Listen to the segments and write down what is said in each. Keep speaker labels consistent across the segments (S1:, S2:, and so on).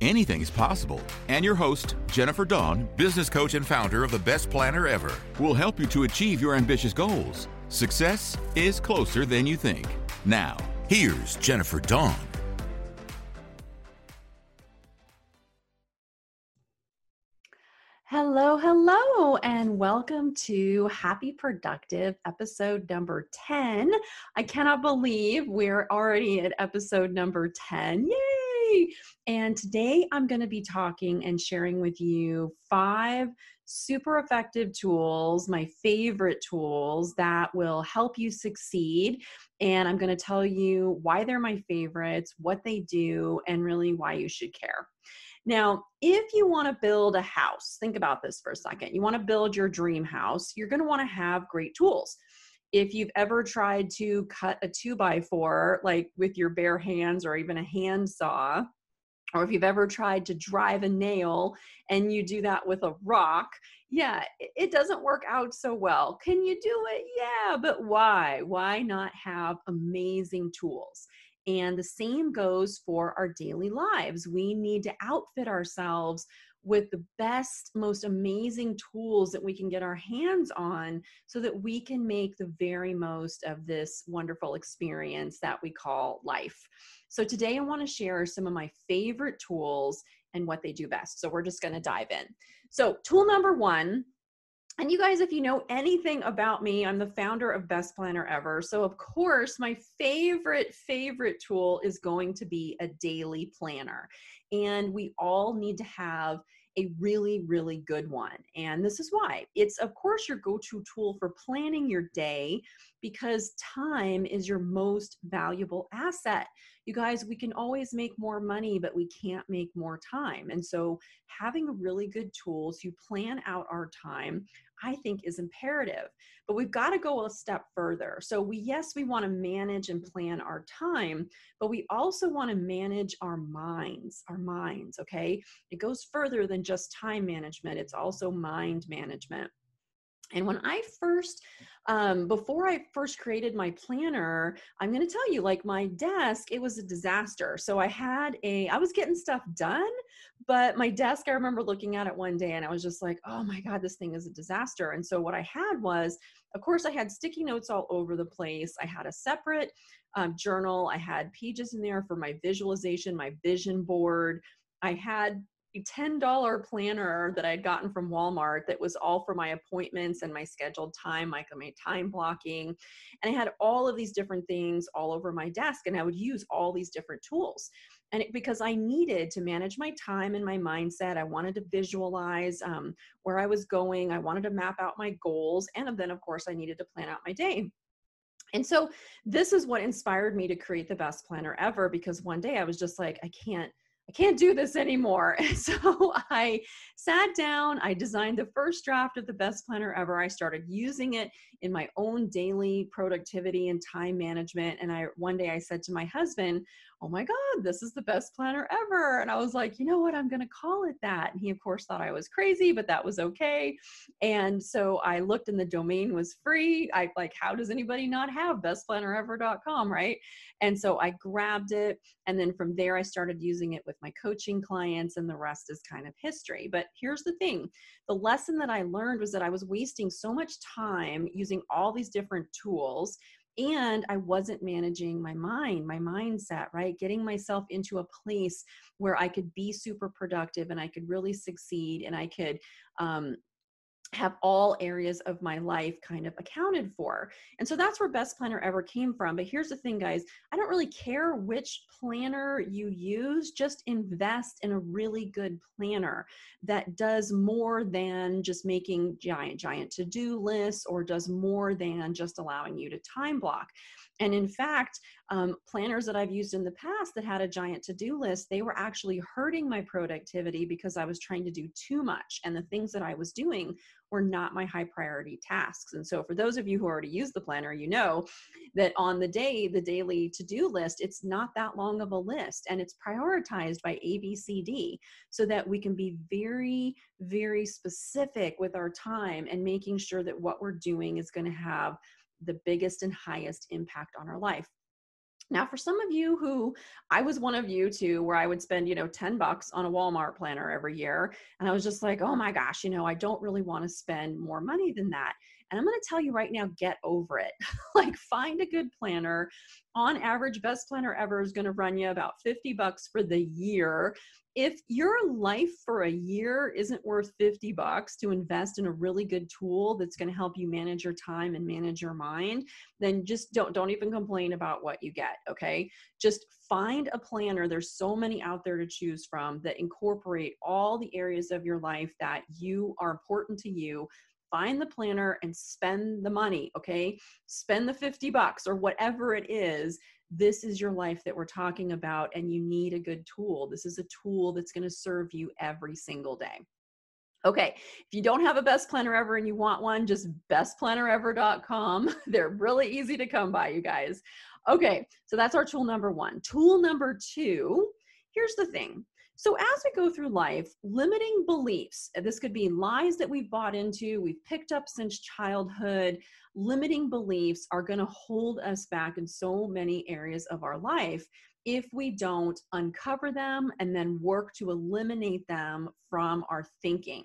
S1: anything is possible. And your host, Jennifer Dawn, business coach and founder of the Best Planner Ever, will help you to achieve your ambitious goals. Success is closer than you think. Now, here's Jennifer Dawn.
S2: Hello, hello, and welcome to Happy Productive episode number 10. I cannot believe we're already at episode number 10. Yay! And today I'm going to be talking and sharing with you five super effective tools, my favorite tools that will help you succeed. And I'm going to tell you why they're my favorites, what they do, and really why you should care. Now, if you want to build a house, think about this for a second. You want to build your dream house, you're going to want to have great tools. If you've ever tried to cut a two by four, like with your bare hands or even a hand saw, or if you've ever tried to drive a nail and you do that with a rock, yeah, it doesn't work out so well. Can you do it? Yeah, but why? Why not have amazing tools? And the same goes for our daily lives. We need to outfit ourselves with the best, most amazing tools that we can get our hands on so that we can make the very most of this wonderful experience that we call life. So, today I want to share some of my favorite tools and what they do best. So, we're just going to dive in. So, tool number one and you guys, if you know anything about me, I'm the founder of Best Planner Ever. So, of course, my favorite, favorite tool is going to be a daily planner. And we all need to have a really, really good one. And this is why it's, of course, your go to tool for planning your day because time is your most valuable asset. You guys, we can always make more money, but we can't make more time. And so, having really good tools to plan out our time, I think is imperative. But we've got to go a step further. So we yes, we want to manage and plan our time, but we also want to manage our minds, our minds, okay? It goes further than just time management. It's also mind management. And when I first, um, before I first created my planner, I'm going to tell you, like my desk, it was a disaster. So I had a, I was getting stuff done, but my desk, I remember looking at it one day and I was just like, oh my God, this thing is a disaster. And so what I had was, of course, I had sticky notes all over the place. I had a separate um, journal. I had pages in there for my visualization, my vision board. I had $10 planner that I had gotten from Walmart that was all for my appointments and my scheduled time, like my time blocking. And I had all of these different things all over my desk, and I would use all these different tools. And it, because I needed to manage my time and my mindset, I wanted to visualize um, where I was going, I wanted to map out my goals, and then, of course, I needed to plan out my day. And so, this is what inspired me to create the best planner ever because one day I was just like, I can't I can't do this anymore. So I sat down, I designed the first draft of the best planner ever. I started using it in my own daily productivity and time management. And I one day I said to my husband, oh my God, this is the best planner ever. And I was like, you know what? I'm going to call it that. And he, of course, thought I was crazy, but that was okay. And so I looked and the domain was free. I like, how does anybody not have bestplannerever.com, right? And so I grabbed it. And then from there, I started using it with my coaching clients, and the rest is kind of history. But here's the thing the lesson that I learned was that I was wasting so much time using all these different tools and I wasn't managing my mind, my mindset, right? Getting myself into a place where I could be super productive and I could really succeed and I could um, have all areas of my life kind of accounted for. And so that's where Best Planner Ever came from. But here's the thing, guys I don't really care which planner you use, just invest in a really good planner that does more than just making giant, giant to do lists or does more than just allowing you to time block. And in fact, um, planners that I've used in the past that had a giant to do list, they were actually hurting my productivity because I was trying to do too much. And the things that I was doing were not my high priority tasks. And so, for those of you who already use the planner, you know that on the day, the daily to do list, it's not that long of a list and it's prioritized by A, B, C, D so that we can be very, very specific with our time and making sure that what we're doing is going to have the biggest and highest impact on our life. Now, for some of you who I was one of you too, where I would spend, you know, 10 bucks on a Walmart planner every year. And I was just like, oh my gosh, you know, I don't really want to spend more money than that. And I'm going to tell you right now, get over it. like, find a good planner. On average, best planner ever is going to run you about 50 bucks for the year if your life for a year isn't worth 50 bucks to invest in a really good tool that's going to help you manage your time and manage your mind then just don't don't even complain about what you get okay just find a planner there's so many out there to choose from that incorporate all the areas of your life that you are important to you find the planner and spend the money okay spend the 50 bucks or whatever it is this is your life that we're talking about and you need a good tool. This is a tool that's going to serve you every single day. Okay, if you don't have a best planner ever and you want one, just bestplannerever.com. They're really easy to come by, you guys. Okay, so that's our tool number one. Tool number two here's the thing so, as we go through life, limiting beliefs, this could be lies that we've bought into, we've picked up since childhood, limiting beliefs are going to hold us back in so many areas of our life if we don't uncover them and then work to eliminate them from our thinking.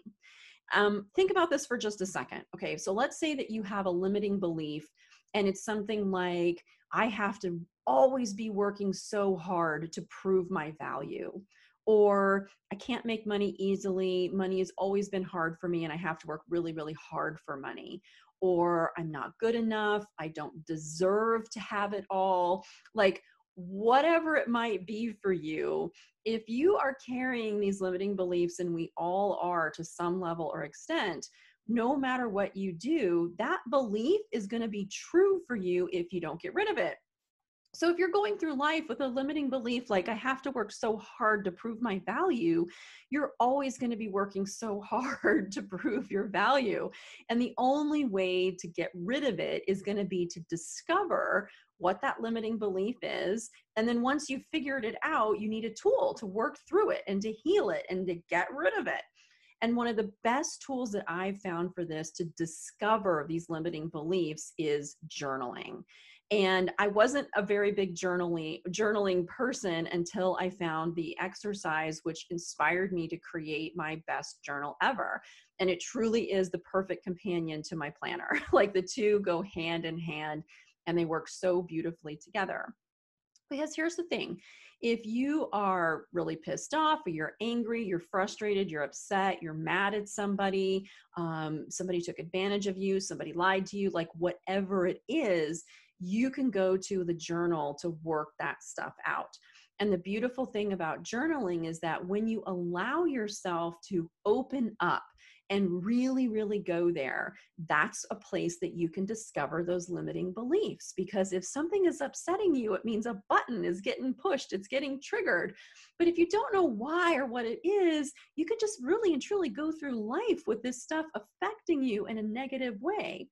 S2: Um, think about this for just a second. Okay, so let's say that you have a limiting belief and it's something like, I have to always be working so hard to prove my value or I can't make money easily. Money has always been hard for me and I have to work really, really hard for money. Or I'm not good enough. I don't deserve to have it all. Like, whatever it might be for you, if you are carrying these limiting beliefs, and we all are to some level or extent, no matter what you do, that belief is going to be true for you if you don't get rid of it. So if you're going through life with a limiting belief like I have to work so hard to prove my value, you're always going to be working so hard to prove your value. And the only way to get rid of it is going to be to discover what that limiting belief is. And then once you've figured it out, you need a tool to work through it and to heal it and to get rid of it. And one of the best tools that I've found for this to discover these limiting beliefs is journaling. And I wasn't a very big journaling journaling person until I found the exercise which inspired me to create my best journal ever. And it truly is the perfect companion to my planner. like the two go hand in hand and they work so beautifully together. Because here's the thing if you are really pissed off or you're angry, you're frustrated, you're upset, you're mad at somebody, um, somebody took advantage of you, somebody lied to you, like whatever it is, you can go to the journal to work that stuff out. And the beautiful thing about journaling is that when you allow yourself to open up and really, really go there, that's a place that you can discover those limiting beliefs. Because if something is upsetting you, it means a button is getting pushed, it's getting triggered. But if you don't know why or what it is, you can just really and truly go through life with this stuff affecting you in a negative way.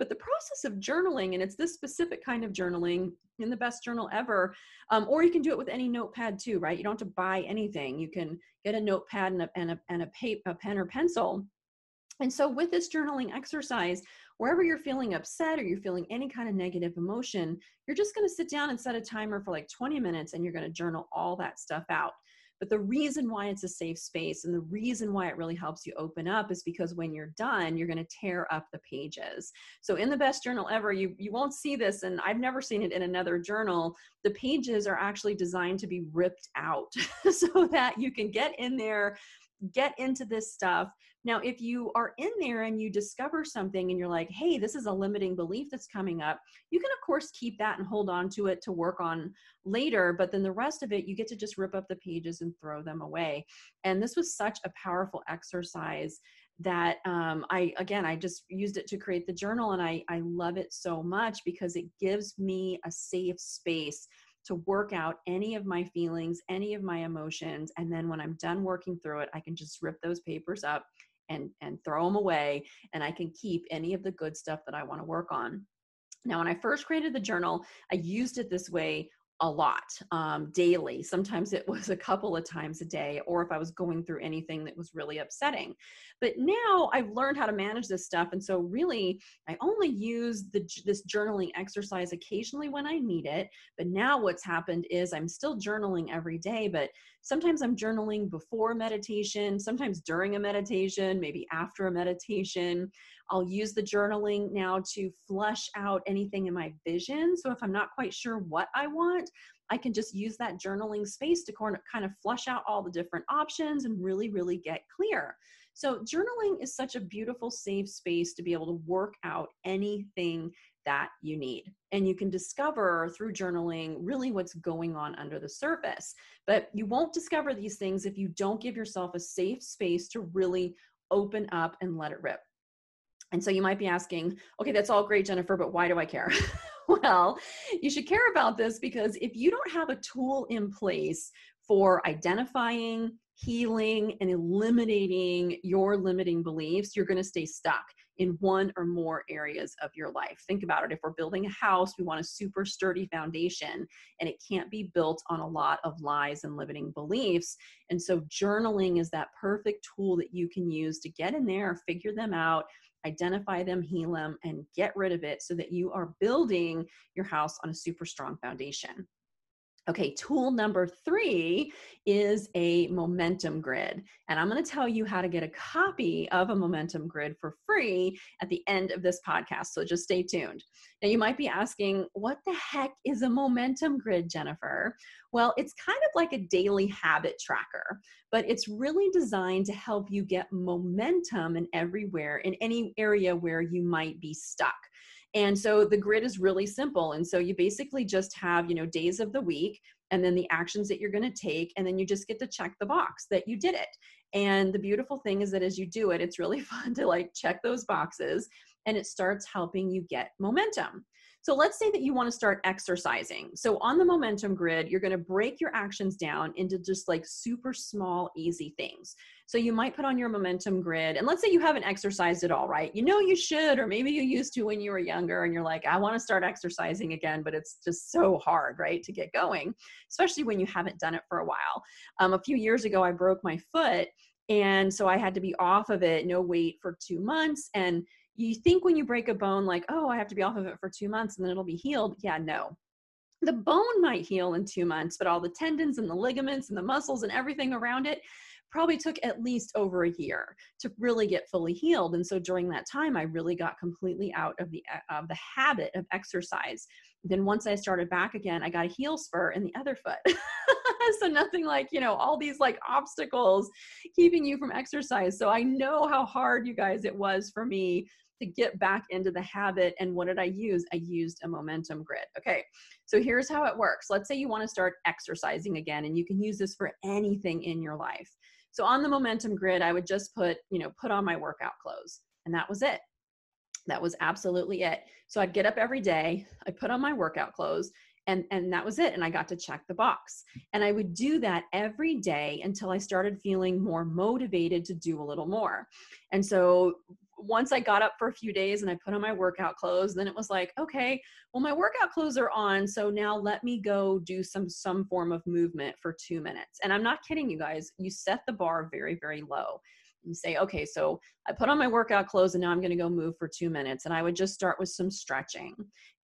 S2: But the process of journaling, and it's this specific kind of journaling in the best journal ever, um, or you can do it with any notepad too, right? You don't have to buy anything. You can get a notepad and a, and a, and a, pa- a pen or pencil. And so, with this journaling exercise, wherever you're feeling upset or you're feeling any kind of negative emotion, you're just going to sit down and set a timer for like 20 minutes and you're going to journal all that stuff out. But the reason why it's a safe space and the reason why it really helps you open up is because when you're done, you're going to tear up the pages. So in the best journal ever, you you won't see this and I've never seen it in another journal. The pages are actually designed to be ripped out so that you can get in there get into this stuff. Now, if you are in there and you discover something and you're like, hey, this is a limiting belief that's coming up, you can, of course, keep that and hold on to it to work on later. But then the rest of it, you get to just rip up the pages and throw them away. And this was such a powerful exercise that um, I again I just used it to create the journal and I I love it so much because it gives me a safe space to work out any of my feelings, any of my emotions. And then when I'm done working through it, I can just rip those papers up and and throw them away and i can keep any of the good stuff that i want to work on. Now when i first created the journal i used it this way a lot um, daily. Sometimes it was a couple of times a day, or if I was going through anything that was really upsetting. But now I've learned how to manage this stuff, and so really, I only use the, this journaling exercise occasionally when I need it. But now what's happened is I'm still journaling every day, but sometimes I'm journaling before meditation, sometimes during a meditation, maybe after a meditation. I'll use the journaling now to flush out anything in my vision. So if I'm not quite sure what I want, I can just use that journaling space to kind of flush out all the different options and really, really get clear. So, journaling is such a beautiful, safe space to be able to work out anything that you need. And you can discover through journaling really what's going on under the surface. But you won't discover these things if you don't give yourself a safe space to really open up and let it rip. And so you might be asking, okay, that's all great, Jennifer, but why do I care? well, you should care about this because if you don't have a tool in place for identifying, healing, and eliminating your limiting beliefs, you're going to stay stuck in one or more areas of your life. Think about it. If we're building a house, we want a super sturdy foundation, and it can't be built on a lot of lies and limiting beliefs. And so, journaling is that perfect tool that you can use to get in there, figure them out, identify them, heal them, and get rid of it so that you are building your house on a super strong foundation. Okay, tool number three is a momentum grid. And I'm going to tell you how to get a copy of a momentum grid for free at the end of this podcast. So just stay tuned. Now, you might be asking, what the heck is a momentum grid, Jennifer? Well, it's kind of like a daily habit tracker, but it's really designed to help you get momentum in everywhere, in any area where you might be stuck. And so the grid is really simple. And so you basically just have, you know, days of the week and then the actions that you're going to take. And then you just get to check the box that you did it. And the beautiful thing is that as you do it, it's really fun to like check those boxes and it starts helping you get momentum. So let's say that you want to start exercising. So on the momentum grid, you're going to break your actions down into just like super small, easy things. So you might put on your momentum grid, and let's say you haven't exercised at all, right? You know you should, or maybe you used to when you were younger, and you're like, I want to start exercising again, but it's just so hard, right, to get going, especially when you haven't done it for a while. Um, a few years ago, I broke my foot. And so I had to be off of it, no weight for two months. And you think when you break a bone, like, oh, I have to be off of it for two months and then it'll be healed. Yeah, no. The bone might heal in two months, but all the tendons and the ligaments and the muscles and everything around it probably took at least over a year to really get fully healed. And so during that time, I really got completely out of the uh, of the habit of exercise. Then once I started back again, I got a heel spur in the other foot. so nothing like you know all these like obstacles keeping you from exercise. So I know how hard you guys it was for me to get back into the habit. And what did I use? I used a momentum grid. Okay, so here's how it works. Let's say you want to start exercising again, and you can use this for anything in your life. So on the momentum grid, I would just put, you know, put on my workout clothes, and that was it. That was absolutely it. So I'd get up every day, I put on my workout clothes, and and that was it and i got to check the box and i would do that every day until i started feeling more motivated to do a little more and so once I got up for a few days and I put on my workout clothes, then it was like, okay, well, my workout clothes are on. So now let me go do some, some form of movement for two minutes. And I'm not kidding you guys. You set the bar very, very low and say, okay, so I put on my workout clothes and now I'm going to go move for two minutes. And I would just start with some stretching.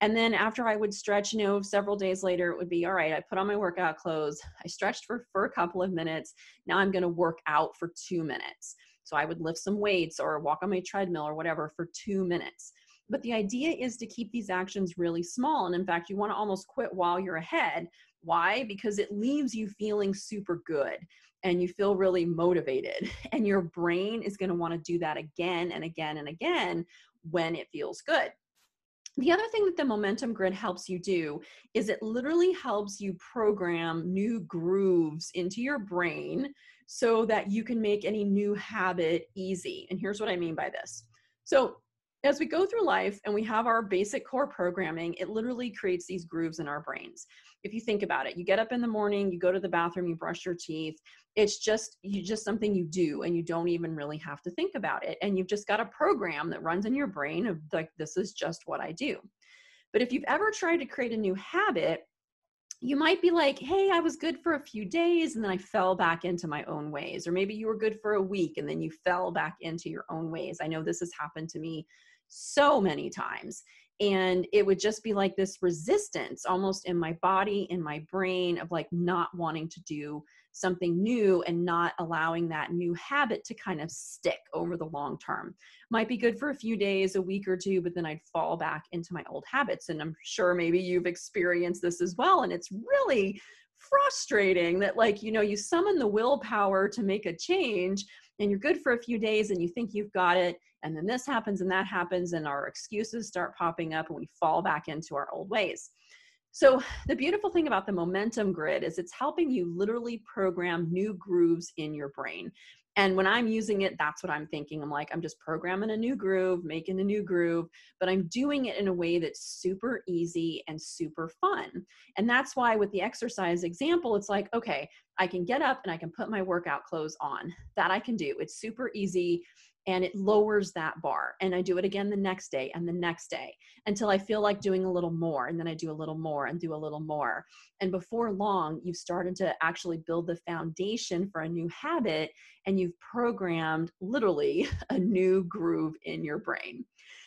S2: And then after I would stretch, you know, several days later, it would be, all right, I put on my workout clothes. I stretched for, for a couple of minutes. Now I'm going to work out for two minutes. So I would lift some weights or walk on my treadmill or whatever for two minutes. But the idea is to keep these actions really small. And in fact, you want to almost quit while you're ahead. Why? Because it leaves you feeling super good and you feel really motivated. And your brain is going to want to do that again and again and again when it feels good. The other thing that the momentum grid helps you do is it literally helps you program new grooves into your brain so that you can make any new habit easy. And here's what I mean by this. So, as we go through life and we have our basic core programming, it literally creates these grooves in our brains. If you think about it, you get up in the morning, you go to the bathroom, you brush your teeth. It's just you just something you do and you don't even really have to think about it. And you've just got a program that runs in your brain of like this is just what I do. But if you've ever tried to create a new habit, you might be like, hey, I was good for a few days and then I fell back into my own ways. Or maybe you were good for a week and then you fell back into your own ways. I know this has happened to me so many times. And it would just be like this resistance almost in my body, in my brain of like not wanting to do something new and not allowing that new habit to kind of stick over the long term. Might be good for a few days, a week or two, but then I'd fall back into my old habits. And I'm sure maybe you've experienced this as well. And it's really frustrating that, like, you know, you summon the willpower to make a change and you're good for a few days and you think you've got it and then this happens and that happens and our excuses start popping up and we fall back into our old ways so the beautiful thing about the momentum grid is it's helping you literally program new grooves in your brain and when I'm using it, that's what I'm thinking. I'm like, I'm just programming a new groove, making a new groove, but I'm doing it in a way that's super easy and super fun. And that's why with the exercise example, it's like, okay, I can get up and I can put my workout clothes on. That I can do. It's super easy and it lowers that bar. And I do it again the next day and the next day until I feel like doing a little more. And then I do a little more and do a little more. And before long, you've started to actually build the foundation for a new habit and you've programmed literally a new groove in your brain.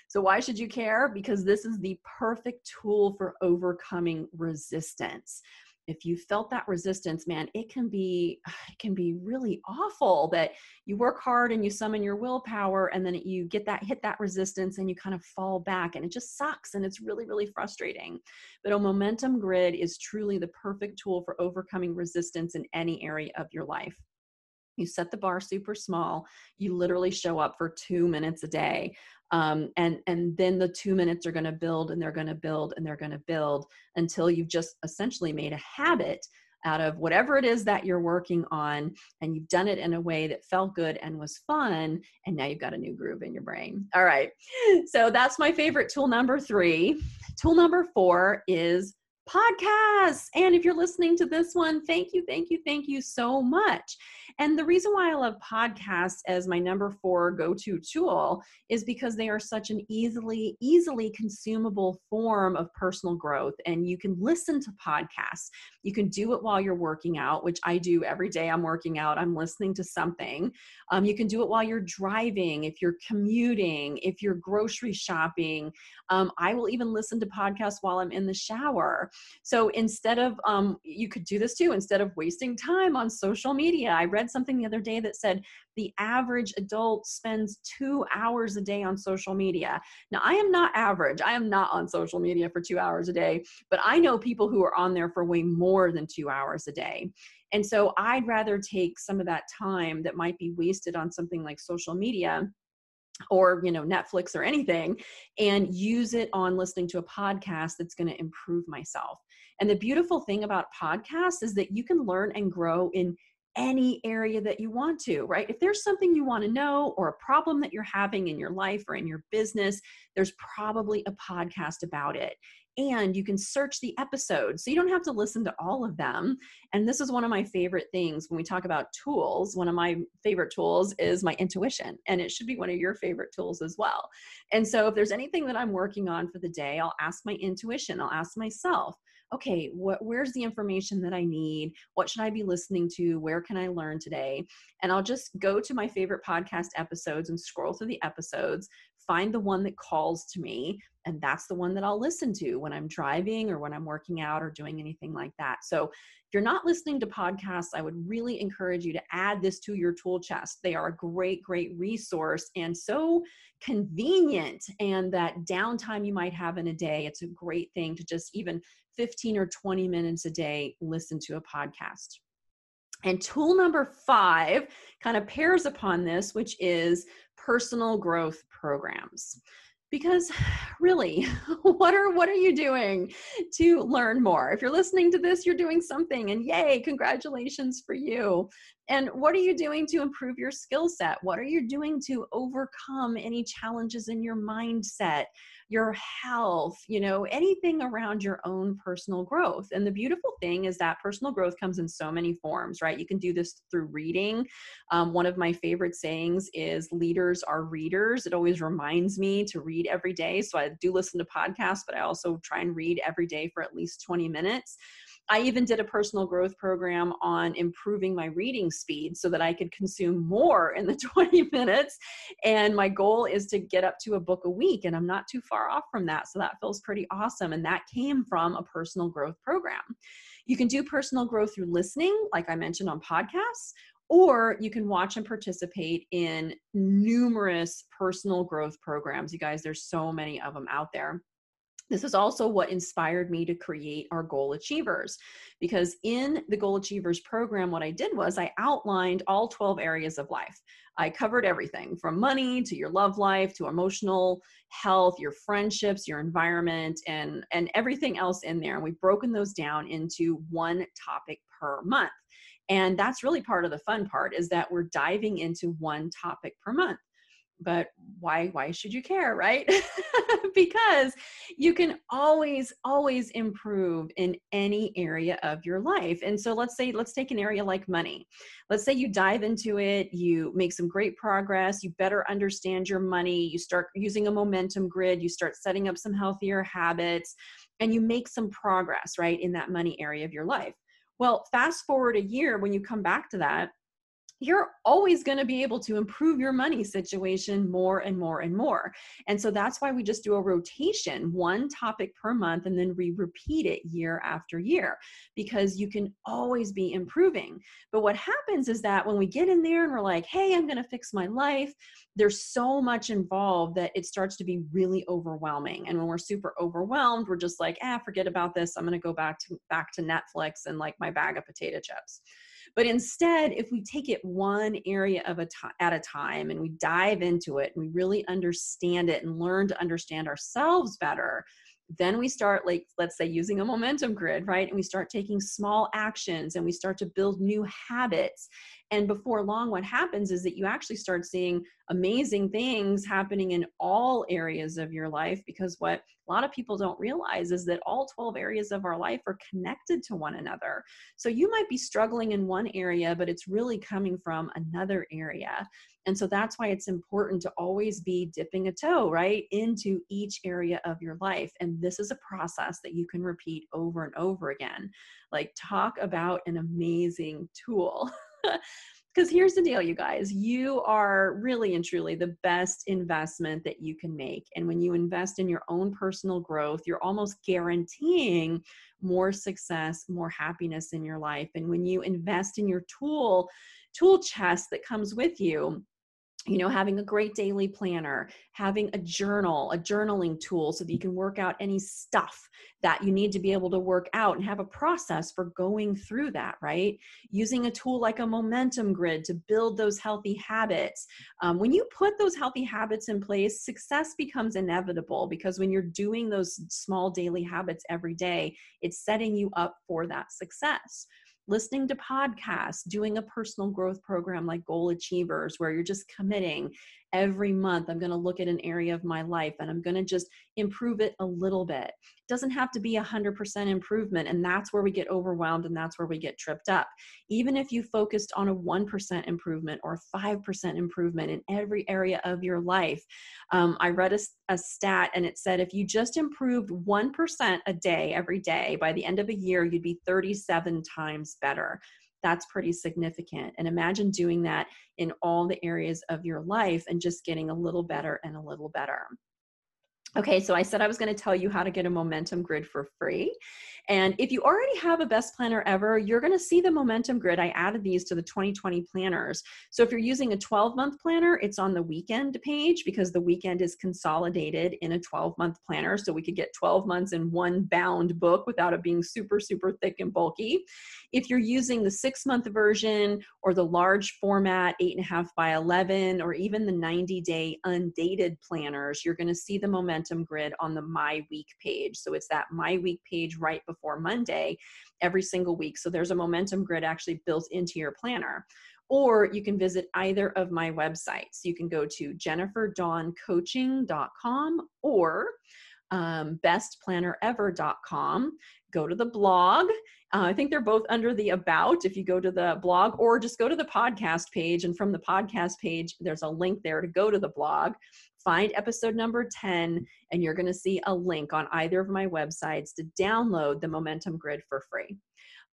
S2: So, why should you care? Because this is the perfect tool for overcoming resistance if you felt that resistance man it can be it can be really awful that you work hard and you summon your willpower and then you get that hit that resistance and you kind of fall back and it just sucks and it's really really frustrating. But a momentum grid is truly the perfect tool for overcoming resistance in any area of your life you set the bar super small. You literally show up for two minutes a day. Um, and and then the two minutes are going to build and they're going to build and they're going to build until you've just essentially made a habit out of whatever it is that you're working on and you've done it in a way that felt good and was fun and now you've got a new groove in your brain. All right. So that's my favorite tool number three. Tool number four is podcasts. And if you're listening to this one, thank you, thank you, thank you so much. And the reason why I love podcasts as my number four go to tool is because they are such an easily, easily consumable form of personal growth. And you can listen to podcasts. You can do it while you're working out, which I do every day. I'm working out, I'm listening to something. Um, you can do it while you're driving, if you're commuting, if you're grocery shopping. Um, I will even listen to podcasts while I'm in the shower. So instead of, um, you could do this too, instead of wasting time on social media. I read something the other day that said the average adult spends two hours a day on social media. Now, I am not average. I am not on social media for two hours a day, but I know people who are on there for way more than two hours a day. And so I'd rather take some of that time that might be wasted on something like social media or you know netflix or anything and use it on listening to a podcast that's going to improve myself and the beautiful thing about podcasts is that you can learn and grow in any area that you want to, right? If there's something you want to know or a problem that you're having in your life or in your business, there's probably a podcast about it and you can search the episodes. So you don't have to listen to all of them. And this is one of my favorite things when we talk about tools. One of my favorite tools is my intuition, and it should be one of your favorite tools as well. And so if there's anything that I'm working on for the day, I'll ask my intuition, I'll ask myself, okay, where's the information that I need? What should I be listening to? Where can I learn today? And I'll just go to my favorite podcast episodes and scroll through the episodes, find the one that calls to me, and that's the one that I'll listen to when I'm driving or when I'm working out or doing anything like that. So if you're not listening to podcasts, I would really encourage you to add this to your tool chest. They are a great, great resource and so convenient. And that downtime you might have in a day, it's a great thing to just even 15 or 20 minutes a day listen to a podcast. And tool number five kind of pairs upon this, which is personal growth programs. Because really what are what are you doing to learn more? If you're listening to this you're doing something and yay congratulations for you And what are you doing to improve your skill set? What are you doing to overcome any challenges in your mindset? your health, you know, anything around your own personal growth. And the beautiful thing is that personal growth comes in so many forms, right? You can do this through reading. Um, one of my favorite sayings is leaders are readers. It always reminds me to read every day. So I do listen to podcasts, but I also try and read every day for at least 20 minutes. I even did a personal growth program on improving my reading speed so that I could consume more in the 20 minutes. And my goal is to get up to a book a week, and I'm not too far off from that. So that feels pretty awesome. And that came from a personal growth program. You can do personal growth through listening, like I mentioned on podcasts, or you can watch and participate in numerous personal growth programs. You guys, there's so many of them out there. This is also what inspired me to create our Goal Achievers. Because in the Goal Achievers program, what I did was I outlined all 12 areas of life. I covered everything from money to your love life to emotional health, your friendships, your environment, and, and everything else in there. And we've broken those down into one topic per month. And that's really part of the fun part is that we're diving into one topic per month but why why should you care right? Because you can always always improve in any area of your life. And so let's say let's take an area like money. Let's say you dive into it you make some great progress you better understand your money you start using a momentum grid you start setting up some healthier habits and you make some progress right in that money area of your life. Well fast forward a year when you come back to that you're always going to be able to improve your money situation more and more and more. And so that's why we just do a rotation, one topic per month, and then we repeat it year after year because you can always be improving. But what happens is that when we get in there and we're like, hey, I'm going to fix my life, there's so much involved that it starts to be really overwhelming. And when we're super overwhelmed, we're just like, ah, forget about this. I'm going to go back to back to Netflix and like my bag of potato chips. But instead, if we take it one area of a t- at a time and we dive into it and we really understand it and learn to understand ourselves better, then we start like let's say using a momentum grid right? And we start taking small actions and we start to build new habits. And before long what happens is that you actually start seeing amazing things happening in all areas of your life because what a lot of people don't realize is that all 12 areas of our life are connected to one another. So you might be struggling in one area but it's really coming from another area and so that's why it's important to always be dipping a toe, right, into each area of your life. And this is a process that you can repeat over and over again. Like, talk about an amazing tool. Because here's the deal, you guys you are really and truly the best investment that you can make. And when you invest in your own personal growth, you're almost guaranteeing more success, more happiness in your life. And when you invest in your tool, tool chest that comes with you, you know having a great daily planner having a journal a journaling tool so that you can work out any stuff that you need to be able to work out and have a process for going through that right? Using a tool like a momentum grid to build those healthy habits. Um, when you put those healthy habits in place success becomes inevitable because when you're doing those small daily habits every day it's setting you up for that success listening to podcasts, doing a personal growth program like Goal Achievers, where you're just committing every month. I'm going to look at an area of my life and I'm going to just improve it a little bit. It doesn't have to be a 100% improvement. And that's where we get overwhelmed and that's where we get tripped up. Even if you focused on a 1% improvement or 5% improvement in every area of your life, um, I read a, a stat and it said if you just improved 1% a day every day, by the end of a year, you'd be 37 times better that's pretty significant. And imagine doing that in all the areas of your life and just getting a little better and a little better. Okay, so I said I was going to tell you how to get a momentum grid for free. And if you already have a best planner ever, you're going to see the momentum grid. I added these to the 2020 planners. So if you're using a 12 month planner, it's on the weekend page because the weekend is consolidated in a 12 month planner. So we could get 12 months in one bound book without it being super, super thick and bulky. If you're using the six month version or the large format, eight and a half by 11, or even the 90 day undated planners, you're going to see the momentum grid on the My Week page. So it's that My Week page right before Monday every single week. So there's a momentum grid actually built into your planner. or you can visit either of my websites. You can go to jenniferdawncoaching.com or um, bestplannerever.com. Go to the blog. Uh, I think they're both under the about if you go to the blog, or just go to the podcast page. And from the podcast page, there's a link there to go to the blog. Find episode number 10, and you're going to see a link on either of my websites to download the Momentum Grid for free.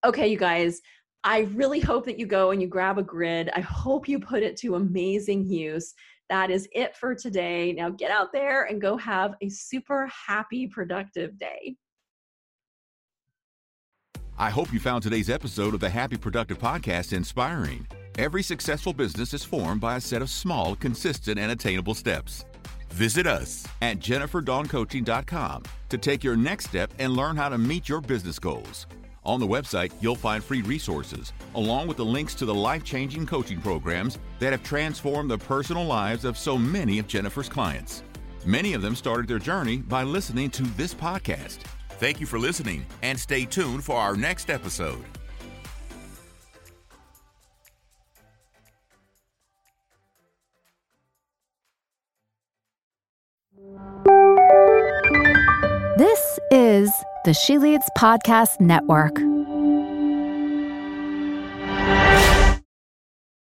S2: Okay, you guys, I really hope that you go and you grab a grid. I hope you put it to amazing use. That is it for today. Now get out there and go have a super happy, productive day.
S1: I hope you found today's episode of the Happy Productive Podcast inspiring. Every successful business is formed by a set of small, consistent, and attainable steps. Visit us at jenniferdawncoaching.com to take your next step and learn how to meet your business goals. On the website, you'll find free resources, along with the links to the life changing coaching programs that have transformed the personal lives of so many of Jennifer's clients. Many of them started their journey by listening to this podcast. Thank you for listening, and stay tuned for our next episode.
S3: This is the She Leads Podcast Network.